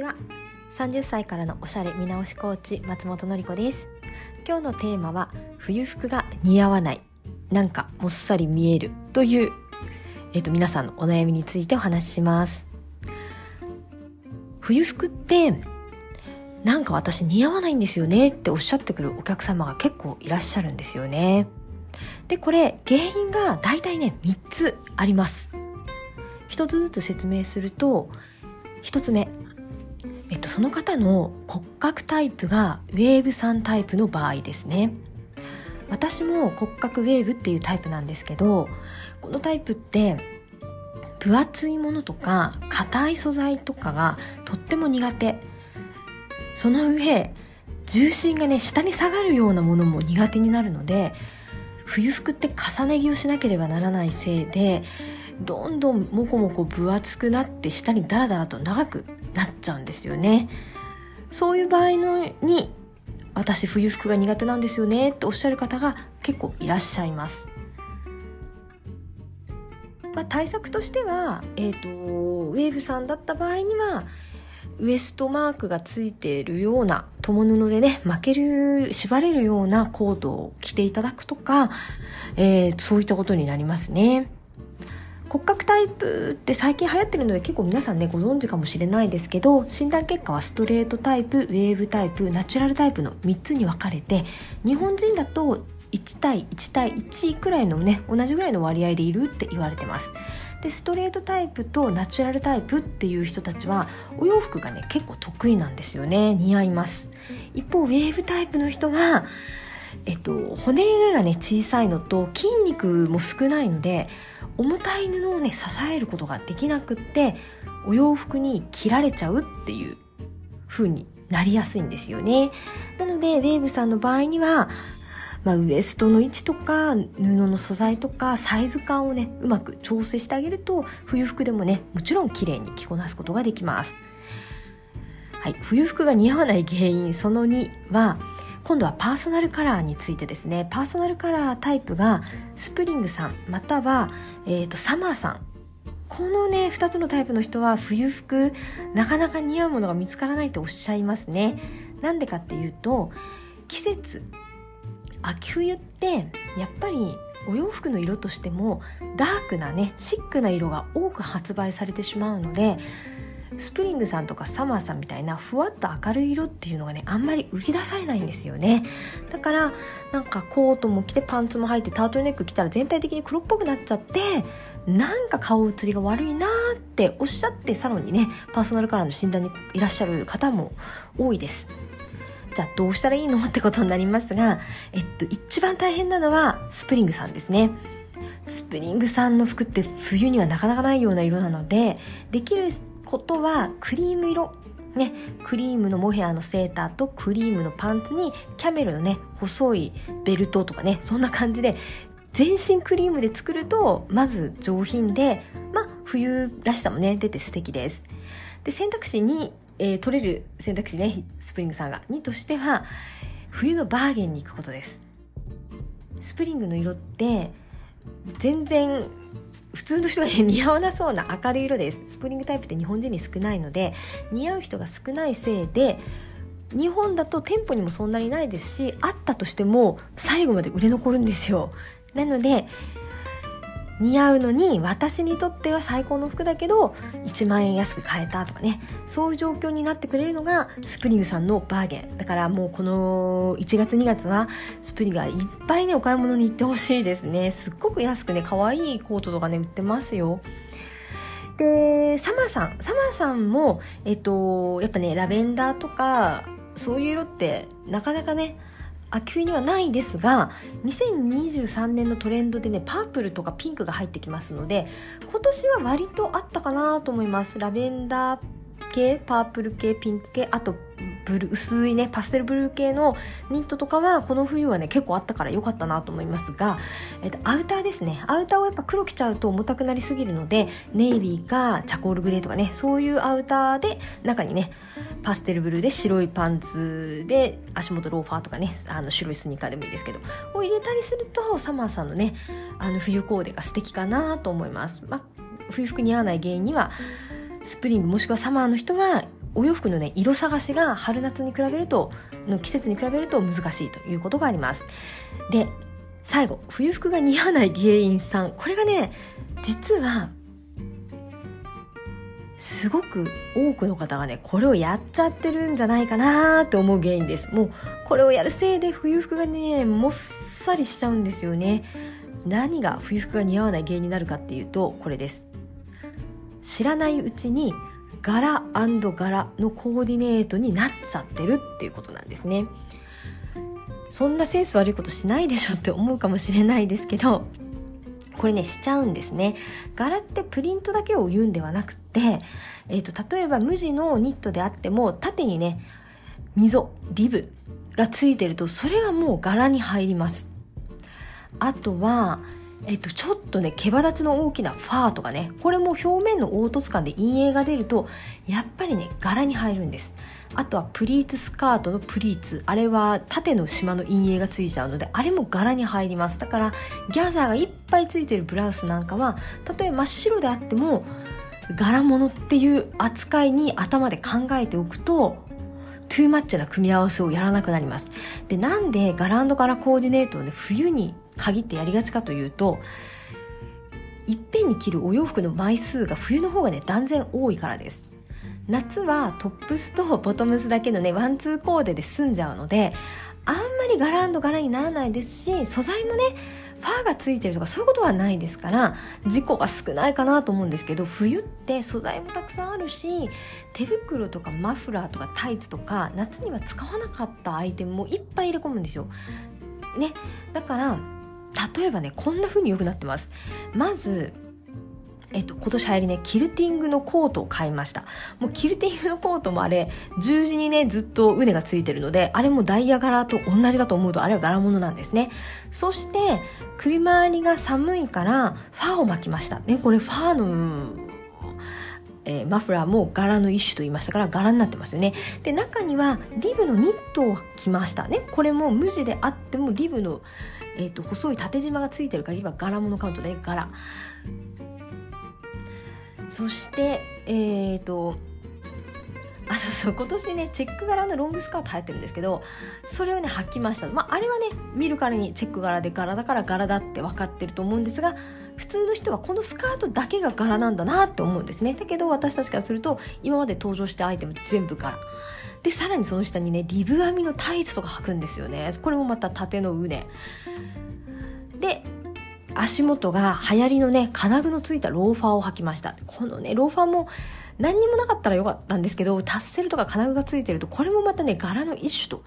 ちは。30歳からのおしゃれ見直しコーチ松本のり子です。今日のテーマは冬服が似合わない。なんかもっさり見える。というえっ、と皆さんのお悩みについてお話しします。冬服ってなんか私似合わないんですよね。っておっしゃってくるお客様が結構いらっしゃるんですよね。でこれ原因が大体ね3つあります。一つずつ説明すると一つ目えっと、その方の骨格タイプがウェーブさんタイプの場合ですね。私も骨格ウェーブっていうタイプなんですけどこのタイプって分厚いものとか硬い素材とかがとっても苦手。その上重心がね下に下がるようなものも苦手になるので冬服って重ね着をしなければならないせいでどんどんもこもこ分厚くなって下にダラダラと長くなっちゃうんですよねそういう場合のに私冬服が苦手なんですよねっておっしゃる方が結構いらっしゃいますまあ、対策としては、えーと、ウェーブさんだった場合にはウエストマークがついているような友布でね巻ける縛れるようなコートを着ていただくとか、えー、そういったことになりますね。骨格タイプって最近流行ってるので結構皆さんねご存知かもしれないですけど診断結果はストレートタイプウェーブタイプナチュラルタイプの3つに分かれて日本人だと1対1対1くらいのね同じぐらいの割合でいるって言われてます。でストレートタイプとナチュラルタイプっていう人たちはお洋服がね結構得意なんですよね。似合います。一方ウェーブタイプの人はえっと、骨がね小さいのと筋肉も少ないので重たい布をね支えることができなくってお洋服に切られちゃうっていう風になりやすいんですよね。なのでウェーブさんの場合には、まあ、ウエストの位置とか布の素材とかサイズ感をねうまく調整してあげると冬服でもねもちろん綺麗に着こなすことができます。はい、冬服が似合わない原因その2は今度はパーソナルカラーについてですね。パーソナルカラータイプがスプリングさんまたは、えーと、サマーさん。このね2つのタイプの人は冬服なかなか似合うものが見つからないとおっしゃいますね。なんでかっていうと季節秋冬ってやっぱりお洋服の色としてもダークなねシックな色が多く発売されてしまうのでスプリングさんとかサマーさんみたいなふわっと明るい色っていうのがねあんまり売り出されないんですよね。だからなんかコートも着てパンツも履いてタートルネック着たら全体的に黒っぽくなっちゃってなんか顔映りが悪いなっておっしゃってサロンにねパーソナルカラーの診断にいらっしゃる方も多いです。じゃあどうしたらいいのってことになりますが、えっと、一番大変なのはスプリングさんですね。スプリングさんの服って冬にはなかなかないような色なのでできることはクリーム色。ね、クリームのモヘアのセーターとクリームのパンツにキャメルのね細いベルトとかねそんな感じで全身クリームで作るとまず上品でまあ冬らしさもね出て素敵です。で選択肢に、えー、取れる選択肢ねスプリングさんが。2としては冬のバーゲンに行くことです。スプリングの色って全然普通の人が、似合わなそうな明るい色ですスプリングタイプって日本人に少ないので似合う人が少ないせいで日本だと店舗にもそんなにないですしあったとしても最後まで売れ残るんですよ。なので似合うのに私にとっては最高の服だけど1万円安く買えたとかね。そういう状況になってくれるのがスプリングさんのバーゲン。だからもうこの1月2月はスプリングがいっぱいねお買い物に行ってほしいですね。すっごく安くね可愛いコートとかね売ってますよ。でサマーさん。サマーさんもえっとやっぱねラベンダーとかそういう色ってなかなかね秋冬にはないですが2023年のトレンドでねパープルとかピンクが入ってきますので今年は割とあったかなと思います。ラベンダー系パープル系ピンク系あとブル薄いねパステルブルー系のニットとかはこの冬はね結構あったから良かったなと思いますが、えっと、アウターですね。アウターをやっぱ黒着ちゃうと重たくなりすぎるのでネイビーかチャコールグレーとかねそういうアウターで中にねパステルブルーで白いパンツで足元ローファーとかねあの白いスニーカーでもいいですけどを入れたりするとサマーさんのねあの冬コーデが素敵かなと思います、まあ、冬服に合わない原因にはスプリングもしくはサマーの人はお洋服のね色探しが春夏に比べるとの季節に比べると難しいということがあります。で最後冬服が似合わない原因3これがね実はすごく多くの方がねこれをやっちゃってるんじゃないかなって思う原因です。もうこれをやるせいで冬服がねもっさりしちゃうんですよね。何が冬服が似合わない原因になるかっていうとこれです。知らないうちに柄柄のコーディネートになっちゃってるっていうことなんですね。そんなセンス悪いことしないでしょって思うかもしれないですけどこれねしちゃうんですね。柄ってプリントだけを言うんではなくて、えーと、例えば無地のニットであっても縦にね溝リブがついてるとそれはもう柄に入ります。あとはえっと、ちょっとね毛羽立ちの大きなファーとかねこれも表面の凹凸感で陰影が出るとやっぱりね柄に入るんです。あとはプリーツスカートのプリーツ。あれは縦の島の陰影がついちゃうのであれも柄に入ります。だからギャザーがいっぱいついてるブラウスなんかはたとえ真っ白であっても柄物っていう扱いに頭で考えておくとトゥーマッチな組み合わせをやらなくなります。でなんで柄柄コーディネートをね冬に限ってやりがちかというといっぺんに着るお洋服の枚数が冬の方がね断然多いからです夏はトップスとボトムスだけのねワンツーコーデで済んじゃうのであんまり柄柄にならないですし素材もねファーがついてるとかそういうことはないですから事故が少ないかなと思うんですけど冬って素材もたくさんあるし手袋とかマフラーとかタイツとか夏には使わなかったアイテムもいっぱい入れ込むんですよ。ね、だから例えばねこんな風に良くなってますまずえっと、今年流行りね、キルティングのコートを買いました。もうキルティングのコートもあれ、十字にね、ずっと畝がついてるので、あれもダイヤ柄と同じだと思うと、あれは柄物なんですね。そして、首周りが寒いから、ファーを巻きました。ね、これファーの、えー、マフラーも柄の一種と言いましたから柄になってますよねで中にはリブのニットを着ましたねこれも無地であってもリブのえーと、細い縦縞がついてる限りは柄物カウントで柄。そしてえっ、ー、とあそうそう今年ねチェック柄のロングスカート流行ってるんですけどそれをね履きました、まあ、あれはね見るからにチェック柄で柄だから柄だって分かってると思うんですが普通の人はこのスカートだけが柄なんだなって思うんですね。だけど私たちからすると今まで登場したアイテム全部柄。でさらにその下にねリブ編みのタイツとか履くんですよね。これもまた縦の畝。で足元が流行りのね金具のついたローファーを履きました。このねローファーも何にもなかったらよかったんですけどタッセルとか金具がついてるとこれもまたね柄の一種と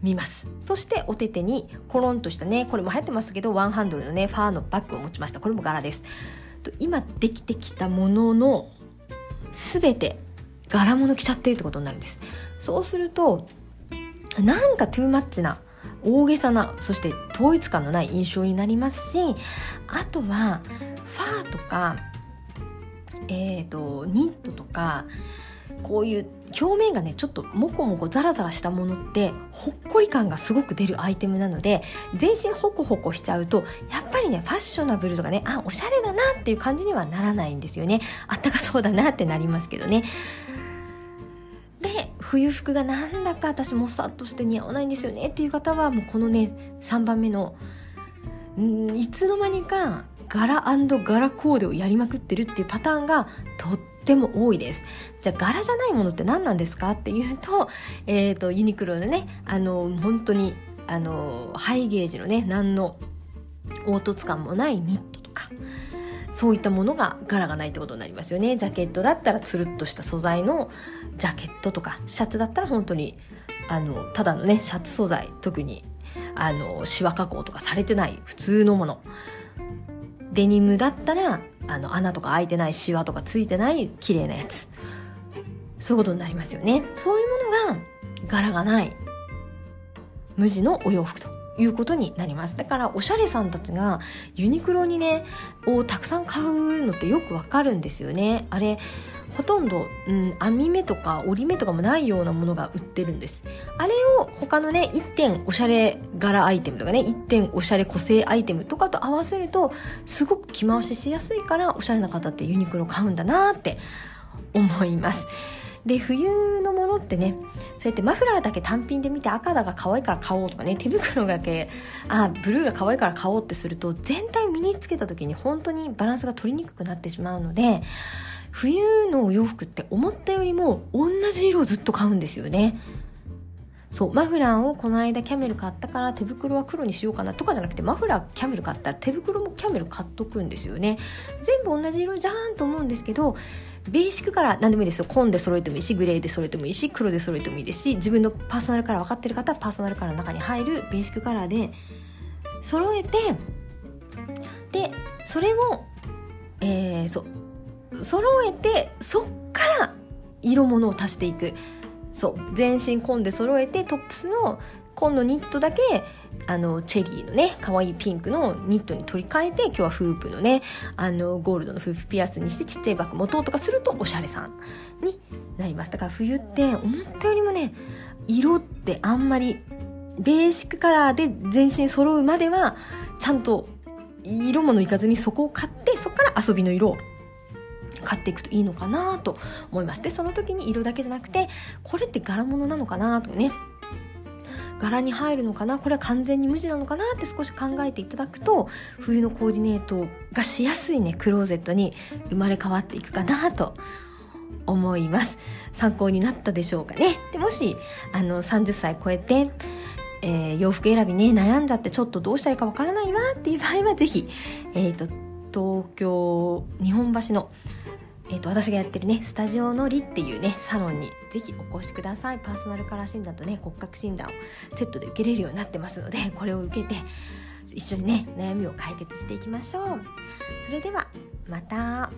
見ます。そしてお手手にコロンとしたねこれも流行ってますけどワンハンドルのねファーのバッグを持ちました。これも柄です。今できてきたものの全て柄物着ちゃってるってことになるんです。そうするとなんかトゥーマッチな大げさなそして統一感のない印象になりますしあとはファーとかえっ、ー、とニットとかこういう表面がねちょっとモコモコザラザラしたものってほっこり感がすごく出るアイテムなので全身ホコホコしちゃうとやっぱりねファッショナブルとかねあおしゃれだなっていう感じにはならないんですよね。あったかそうだなってなりますけどね。冬服がなんだか私もさっとして似合わないんですよねっていう方はもうこのね3番目のんいつの間にか柄柄コーデをやりまくってるっていうパターンがとっても多いです。じゃあ柄じゃないものって何なんですかっていうと、えっ、ー、と、ユニクロのね、あの、本当に、あの、ハイゲージのね、何の凹凸感もないニットとか、そういったものが柄がないってことになりますよね。ジャケットだったらつるっとした素材のジャケットとかシャツだったら本当にあのただのねシャツ素材特にあのシワ加工とかされてない普通のもの。デニムだったらあの穴とか開いてないシワとかついてない綺麗なやつ。そういうことになりますよね。そういうものが柄がない無地のお洋服と。いうことになります。だからおしゃれさんたちがユニクロにね、をたくさん買うのってよくわかるんですよね。あれ、ほとんど、うん、編み目とか折り目とかもないようなものが売ってるんです。あれを他のね、1点おしゃれ柄アイテムとかね、1点おしゃれ個性アイテムとかと合わせると、すごく着回ししやすいから、おしゃれな方ってユニクロ買うんだなって思います。で冬のものってねそうやってマフラーだけ単品で見て赤だが可愛いから買おうとかね手袋だけあブルーが可愛いから買おうってすると全体身につけた時に本当にバランスが取りにくくなってしまうので冬のお洋服って思ったよりも同じ色をずっと買うんですよね。そうマフラーをこの間キャメル買ったから手袋は黒にしようかなとかじゃなくてマフラーキャメル買ったら手袋もキャメル買っとくんですよね。全部同じ色じゃーんと思うんですけどベーシックカラー何でもいいですよ。紺で揃えてもいいしグレーで揃えてもいいし黒で揃えてもいいですし自分のパーソナルカラー分かってる方はパーソナルカラーの中に入るベーシックカラーで揃えてでそれをえー、そ揃えてそっから色物を足していく。そう全身紺で揃えてトップスの紺のニットだけあのチェリーのね可愛いピンクのニットに取り替えて今日はフープのねあのゴールドのフープピアスにしてちっちゃいバッグ持とうとかするとおしゃれさんになります。だから冬って思ったよりもね色ってあんまりベーシックカラーで全身揃うまではちゃんと色物いかずにそこを買ってそこから遊びの色を買っていくといいのかなと思います。でその時に色だけじゃなくてこれって柄物なのかなとね。柄に入るのかな？これは完全に無地なのかなって少し考えていただくと冬のコーディネートがしやすいねクローゼットに生まれ変わっていくかなと思います。参考になったでしょうかね。でもしあの30歳超えてえー、洋服選びね悩んじゃってちょっとどうしたらいいかわからないわっていう場合はぜひ、えー、と東京日本橋のえーと、私がやってるねスタジオのりっていうねサロンに是非お越しくださいパーソナルカラー診断とね骨格診断をセットで受けれるようになってますので これを受けて一緒にね悩みを解決していきましょうそれではまた。